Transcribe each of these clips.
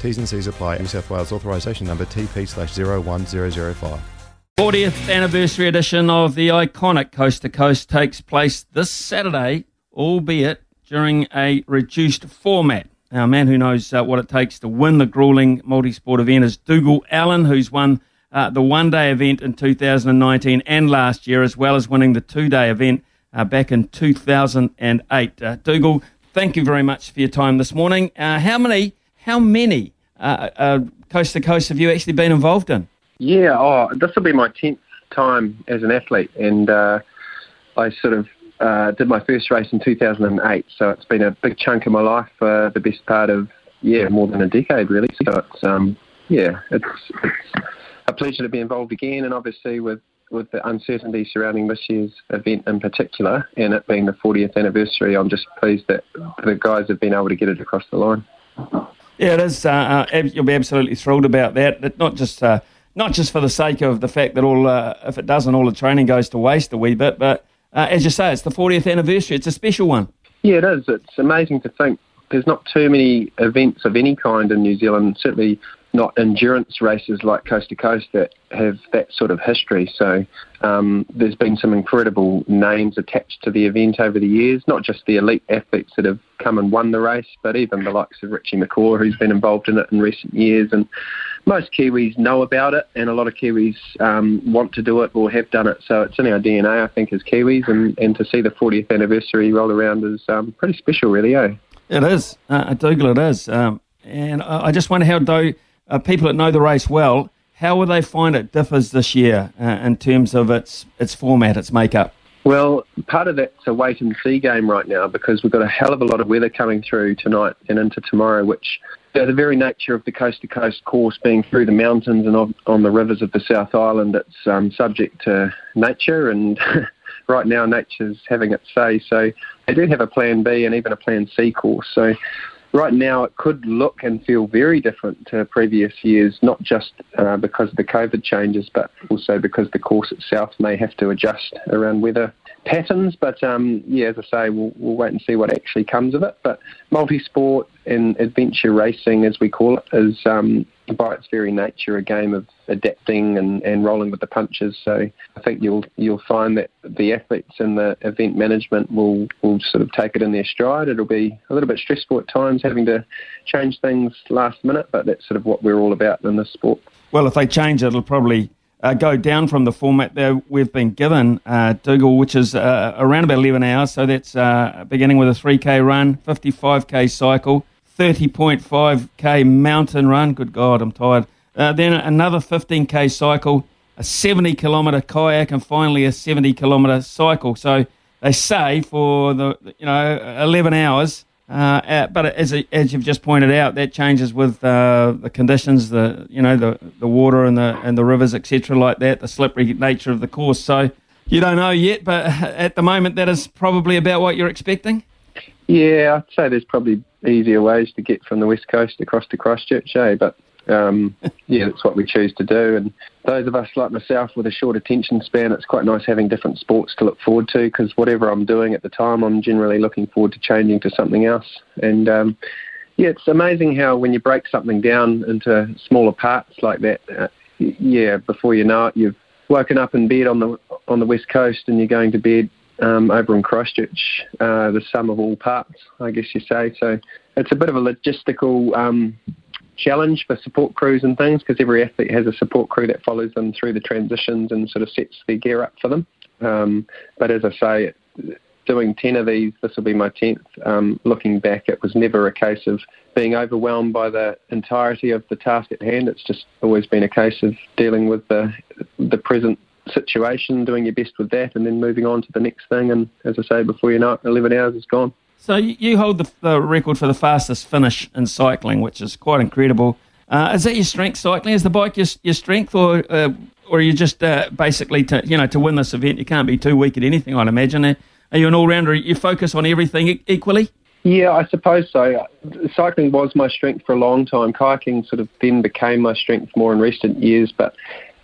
T's and C's apply. New South Wales authorisation number TP slash 01005. 40th anniversary edition of the iconic Coast to Coast takes place this Saturday, albeit during a reduced format. Now, a man who knows uh, what it takes to win the grueling multi sport event is Dougal Allan, who's won uh, the one day event in 2019 and last year, as well as winning the two day event uh, back in 2008. Uh, Dougal, thank you very much for your time this morning. Uh, how many, how many uh, uh, Coast to Coast have you actually been involved in? Yeah, oh, this will be my tenth time as an athlete, and uh, I sort of uh, did my first race in 2008. So it's been a big chunk of my life for the best part of yeah more than a decade really. So it's um, yeah, it's, it's a pleasure to be involved again, and obviously with with the uncertainty surrounding this year's event in particular, and it being the 40th anniversary, I'm just pleased that the guys have been able to get it across the line. Yeah, it is. Uh, uh, you'll be absolutely thrilled about that. It, not just uh, not just for the sake of the fact that all, uh, if it doesn't, all the training goes to waste a wee bit. But uh, as you say, it's the 40th anniversary. It's a special one. Yeah, it is. It's amazing to think there's not too many events of any kind in New Zealand, certainly not endurance races like Coast to Coast that have that sort of history. So um, there's been some incredible names attached to the event over the years, not just the elite athletes that have come and won the race, but even the likes of Richie McCaw, who's been involved in it in recent years. And most Kiwis know about it, and a lot of Kiwis um, want to do it or have done it. So it's in our DNA, I think, as Kiwis, and, and to see the 40th anniversary roll around is um, pretty special, really, eh? It is. Uh, Dougal, it is. Um, and I I just wonder how do, uh, people that know the race well, how will they find it differs this year uh, in terms of its its format, its makeup? Well, part of that's a wait and see game right now because we've got a hell of a lot of weather coming through tonight and into tomorrow, which you know, the very nature of the coast to coast course being through the mountains and on, the rivers of the South Island, it's um, subject to nature and right now nature's having its say. So they do have a plan B and even a plan C course. So right now it could look and feel very different to previous years, not just uh, because of the COVID changes, but also because the course itself may have to adjust around weather patterns. But um, yeah, as I say, we'll, we'll wait and see what actually comes of it. But multi-sport and adventure racing, as we call it, is um, by its very nature a game of adapting and, and rolling with the punches. So I think you'll you'll find that the athletes and the event management will will sort of take it in their stride. It'll be a little bit stressful at times having to change things last minute, but that's sort of what we're all about in this sport. Well, if they change it, it'll probably uh, go down from the format that we've been given, uh, Dougal, which is uh, around about 11 hours. So that's uh, beginning with a 3K run, 55K cycle, 30.5K mountain run. Good God, I'm tired. Uh, then another 15K cycle, a 70 kilometre kayak, and finally a 70 kilometre cycle. So they say for the you know 11 hours. Uh, uh, but as as you've just pointed out, that changes with uh, the conditions, the you know the the water and the and the rivers, etc., like that, the slippery nature of the course. So you don't know yet, but at the moment, that is probably about what you're expecting. Yeah, I'd say there's probably easier ways to get from the west coast across to Christchurch, eh? But um, yeah, that's what we choose to do. And those of us like myself with a short attention span, it's quite nice having different sports to look forward to because whatever I'm doing at the time, I'm generally looking forward to changing to something else. And um, yeah, it's amazing how when you break something down into smaller parts like that, uh, yeah, before you know it, you've woken up in bed on the on the west coast and you're going to bed um, over in Christchurch, uh, the sum of all parts, I guess you say. So it's a bit of a logistical um, challenge for support crews and things because every athlete has a support crew that follows them through the transitions and sort of sets their gear up for them. Um, but as I say, doing 10 of these, this will be my 10th. Um, looking back, it was never a case of being overwhelmed by the entirety of the task at hand. It's just always been a case of dealing with the, the present situation, doing your best with that, and then moving on to the next thing. And as I say, before you know it, 11 hours is gone. So you hold the, the record for the fastest finish in cycling, which is quite incredible. Uh, is that your strength, cycling? Is the bike your, your strength, or uh, or are you just uh, basically to you know to win this event? You can't be too weak at anything, I'd imagine. Are you an all rounder? You focus on everything equally. Yeah, I suppose so. Cycling was my strength for a long time. Kayaking sort of then became my strength more in recent years, but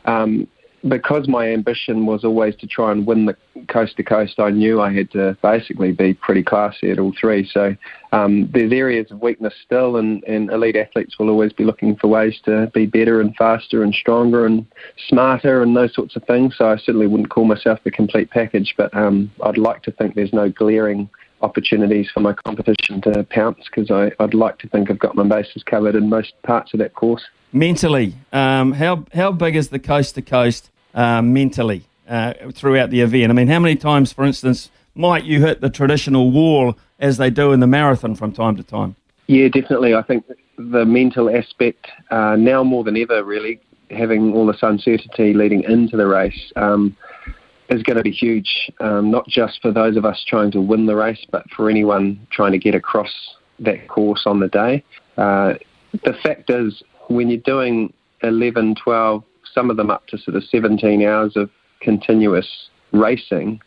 um, because my ambition was always to try and win the coast to coast, I knew I had to basically be pretty classy at all three. So um, there's areas of weakness still, and, and elite athletes will always be looking for ways to be better and faster and stronger and smarter and those sorts of things. So I certainly wouldn't call myself the complete package, but um, I'd like to think there's no glaring opportunities for my competition to pounce because I'd like to think I've got my bases covered in most parts of that course. Mentally, um, how how big is the coast to coast uh, mentally uh, throughout the event? I mean, how many times, for instance, might you hit the traditional wall as they do in the marathon from time to time? Yeah, definitely. I think the mental aspect uh, now more than ever, really, having all this uncertainty leading into the race. Um, is going to be huge, um, not just for those of us trying to win the race, but for anyone trying to get across that course on the day. Uh, the fact is, when you're doing 11, 12, some of them up to sort of 17 hours of continuous racing,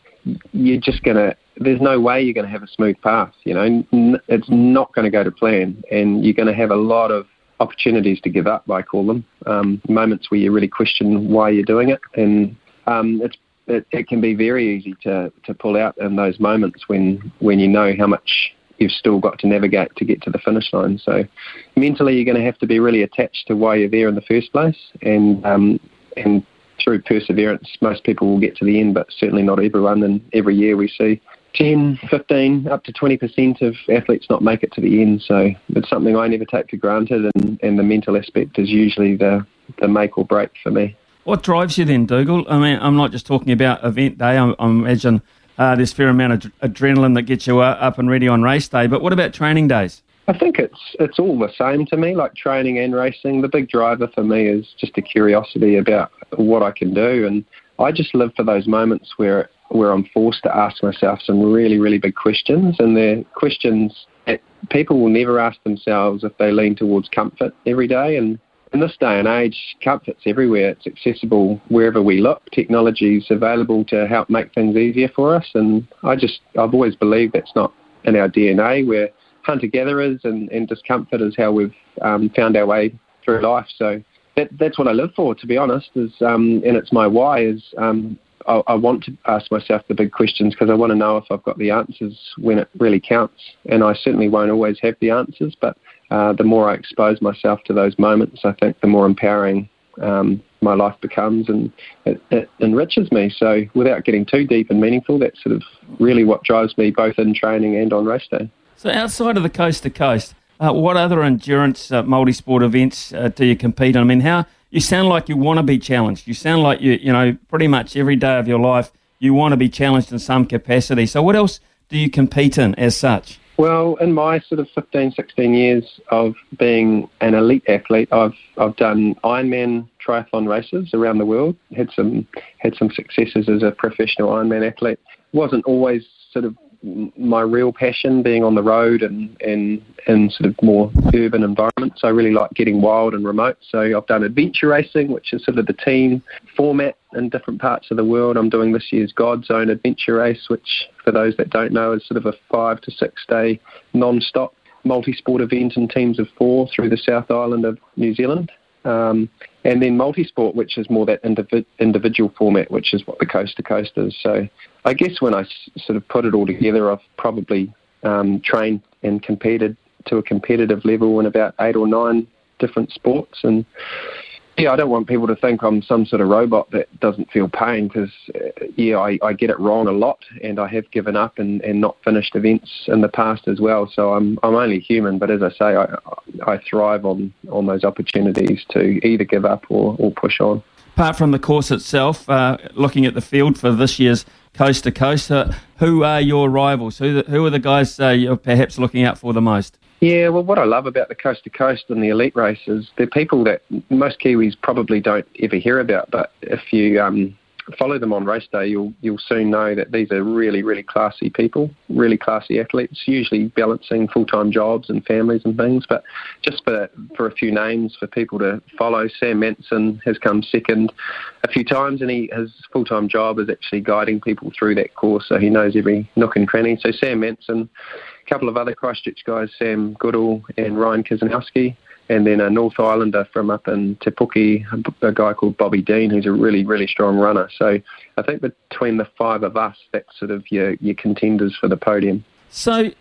you're just going to, there's no way you're going to have a smooth path. You know, it's not going to go to plan, and you're going to have a lot of opportunities to give up, I call them, um, moments where you really question why you're doing it. And um, it's it, it, can be very easy to, to pull out in those moments when, when you know how much you've still got to navigate to get to the finish line. So mentally, you're going to have to be really attached to why you're there in the first place, and um, and through perseverance, most people will get to the end, but certainly not everyone. And every year we see 10, 15, up to 20% of athletes not make it to the end. So it's something I never take for granted, and, and the mental aspect is usually the, the make or break for me. What drives you then, Dougal? I mean, I'm not just talking about event day. I, I imagine uh, there's fair amount of adrenaline that gets you uh, up and ready on race day. But what about training days? I think it's it's all the same to me, like training and racing. The big driver for me is just a curiosity about what I can do, and I just live for those moments where where I'm forced to ask myself some really really big questions, and they're questions that people will never ask themselves if they lean towards comfort every day. And in this day and age, comfort's everywhere. It's accessible wherever we look. Technology's available to help make things easier for us. And I just, I've always believed that's not in our DNA. We're hunter-gatherers, and, and discomfort is how we've um, found our way through life. So that, that's what I live for, to be honest. Is um, and it's my why. Is um, I, I want to ask myself the big questions because I want to know if I've got the answers when it really counts. And I certainly won't always have the answers, but uh, the more I expose myself to those moments, I think the more empowering um, my life becomes and it, it, enriches me. So, without getting too deep and meaningful, that's sort of really what drives me both in training and on race day. So, outside of the coast to coast, uh, what other endurance uh, multi sport events uh, do you compete on? I mean, how you sound like you want to be challenged. You sound like you, you know, pretty much every day of your life you want to be challenged in some capacity. So, what else do you compete in as such? Well, in my sort of 15, 16 years of being an elite athlete, I've I've done Ironman triathlon races around the world. Had some had some successes as a professional Ironman athlete. wasn't always sort of my real passion being on the road and and in sort of more urban environments. I really like getting wild and remote. So I've done adventure racing, which is sort of the team format in different parts of the world. I'm doing this year's God's Own Adventure Race, which for those that don't know is sort of a five to six day non-stop multi-sport event in teams of four through the South Island of New Zealand. Um, and then multi-sport, which is more that indivi- individual format, which is what the coast to coast is. So I guess when I s- sort of put it all together, I've probably um, trained and competed to a competitive level in about eight or nine different sports, and Yeah, I don't want people to think I'm some sort of robot that doesn't feel pain because, uh, yeah, I, I get it wrong a lot and I have given up and, and not finished events in the past as well. So I'm I'm only human, but as I say, I, I thrive on, on those opportunities to either give up or, or push on. Apart from the course itself, uh, looking at the field for this year's Coast to Coast, uh, who are your rivals? Who, the, who are the guys uh, you're perhaps looking out for the most? Yeah, well, what I love about the coast to coast and the elite races, they're people that most Kiwis probably don't ever hear about. But if you um, follow them on race day, you'll you'll soon know that these are really really classy people, really classy athletes, usually balancing full time jobs and families and things. But just for for a few names for people to follow, Sam Manson has come second a few times, and he his full time job is actually guiding people through that course, so he knows every nook and cranny. So Sam Manson, a couple of other Christchurch guys, Sam Goodall and Ryan Kiesanowski and then a North Islander from up in Te Puke, a guy called Bobby Dean, who's a really, really strong runner. So I think between the five of us, that's sort of your, your contenders for the podium. So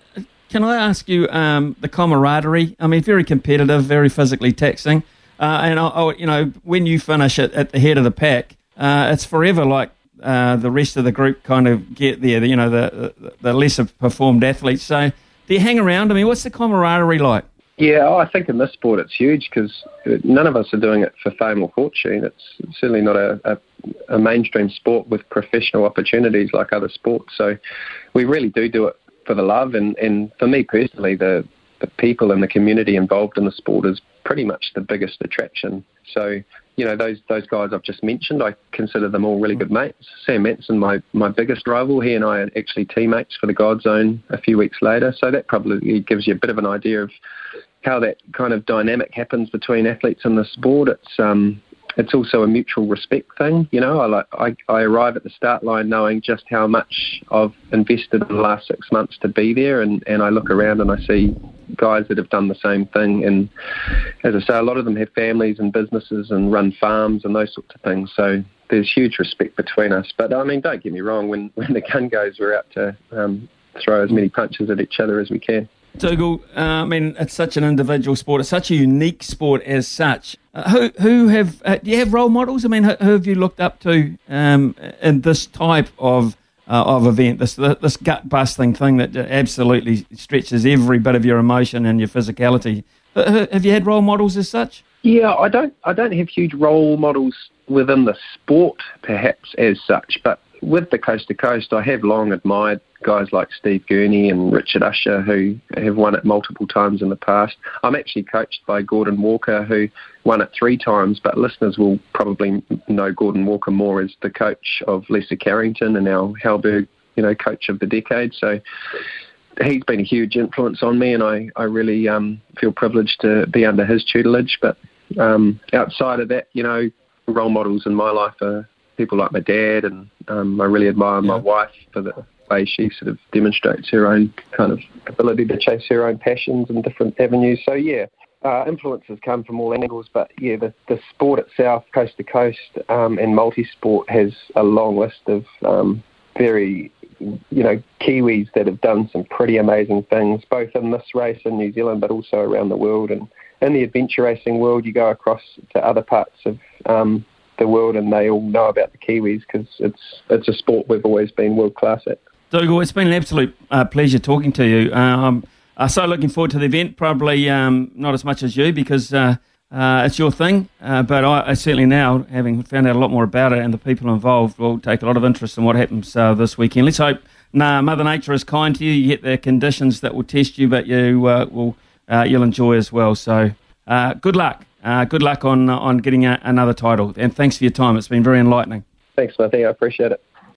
can I ask you um, the camaraderie? I mean, very competitive, very physically taxing. Uh, and, I, I, you know, when you finish at, at the head of the pack, uh, it's forever like uh, the rest of the group kind of get there, you know, the, the, the lesser performed athletes. So do you hang around? I mean, what's the camaraderie like? Yeah, I think in this sport it's huge because none of us are doing it for fame or fortune. It's certainly not a, a, a, mainstream sport with professional opportunities like other sports. So we really do do it for the love. And, and for me personally, the, the people and the community involved in the sport is pretty much the biggest attraction. So, you know, those those guys I've just mentioned, I consider them all really good mates. Sam Manson, my, my biggest rival, he and I are actually teammates for the GODZone a few weeks later. So that probably gives you a bit of an idea of how that kind of dynamic happens between athletes in the sport. It's um, it's also a mutual respect thing. You know, I like I, I arrive at the start line knowing just how much I've invested in the last six months to be there, and and I look around and I see guys that have done the same thing. And as I say, a lot of them have families and businesses and run farms and those sorts of things. So there's huge respect between us. But I mean, don't get me wrong. When when the gun goes, we're out to um, throw as many punches at each other as we can. Dougal, uh, I mean, it's such an individual sport. It's such a unique sport as such. Uh, who who have uh, do you have role models? I mean, who, who have you looked up to um, in this type of uh, of event? This this gut busting thing that absolutely stretches every bit of your emotion and your physicality. Uh, have you had role models as such? Yeah, I don't I don't have huge role models within the sport, perhaps as such, but with the coast to coast, I have long admired guys like Steve Gurney and Richard Ussher who have won it multiple times in the past. I'm actually coached by Gordon Walker who won it three times, but listeners will probably know Gordon Walker more as the coach of Lisa Carrington and our Halberg, you know, coach of the decade. So he's been a huge influence on me, and I I really um, feel privileged to be under his tutelage. But um, outside of that, you know, role models in my life are people like my dad, and um, I really admire yeah. my wife for the way she sort of demonstrates her own kind of ability to chase her own passions in different avenues. So yeah, uh, influences come from all angles, but yeah, the, the sport itself, coast to coast, um, and multi-sport has a long list of um, very, you know, Kiwis that have done some pretty amazing things, both in this race in New Zealand, but also around the world. And in the adventure racing world, you go across to other parts of um, the world, and they all know about the Kiwis because it's it's a sport we've always been world class at. Dougal, it's been an absolute uh, pleasure talking to you. Um, I'm so looking forward to the event. Probably um, not as much as you because uh, uh, it's your thing, uh, but I, I, certainly now, having found out a lot more about it and the people involved, will take a lot of interest in what happens uh, this weekend. Let's hope nah, Mother Nature is kind to you. You get the conditions that will test you, but you uh, will you'll enjoy as well. So good luck. Uh, good luck on uh, on getting a, another title, and thanks for your time. It's been very enlightening. Thanks, Matthew. I appreciate it.